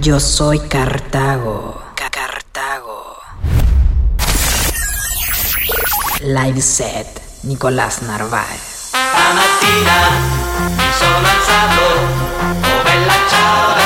Yo soy Cartago. Cartago. Live set. Nicolás Narváez. Stamattina mi sono alzato come la ciao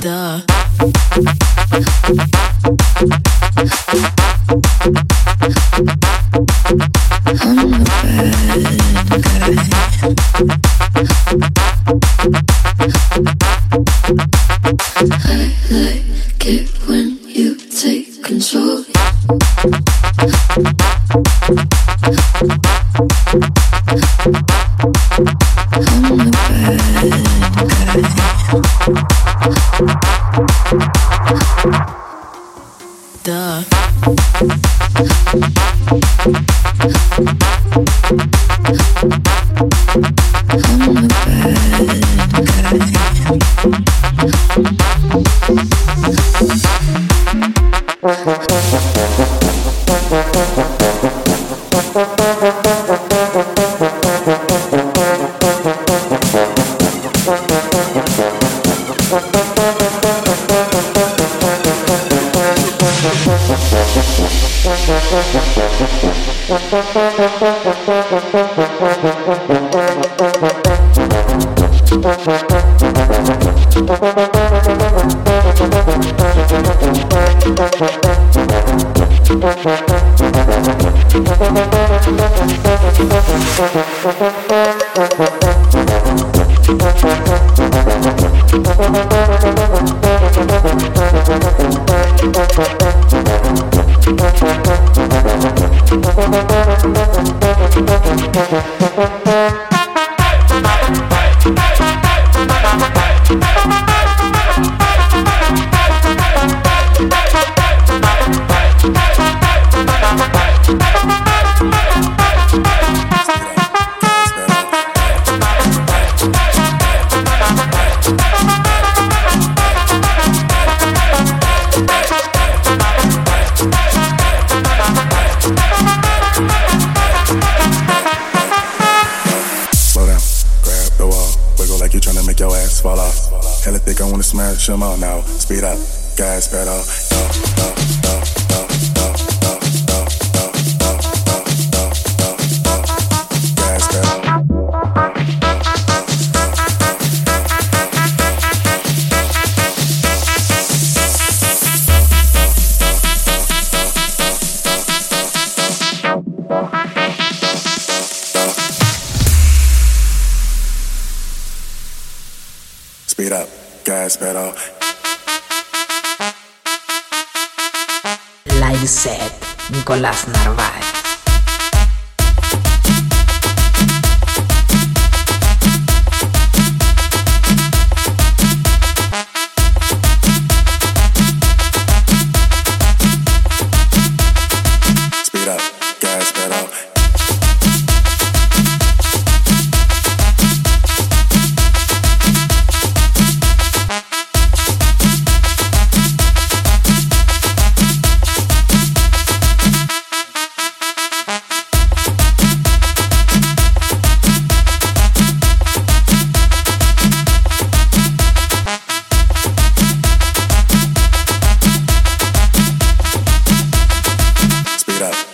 Duh. I'm the best. Thank come on now, speed up. Pedal. Live set, Nicolás Narváez. it up.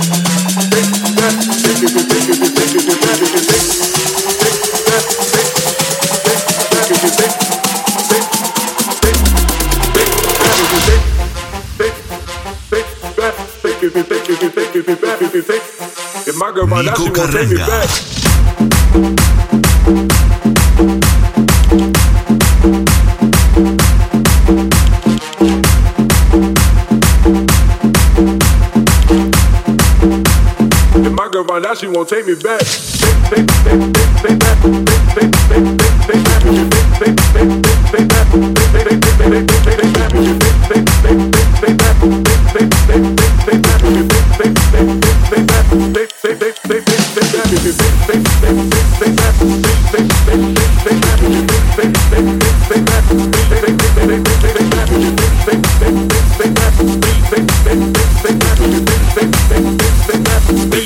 girl find out, she Nico won't take me Carrera. back. If my girl find out, she won't take me back. I'm the D-E, I'm the D-E-V-I, I'm the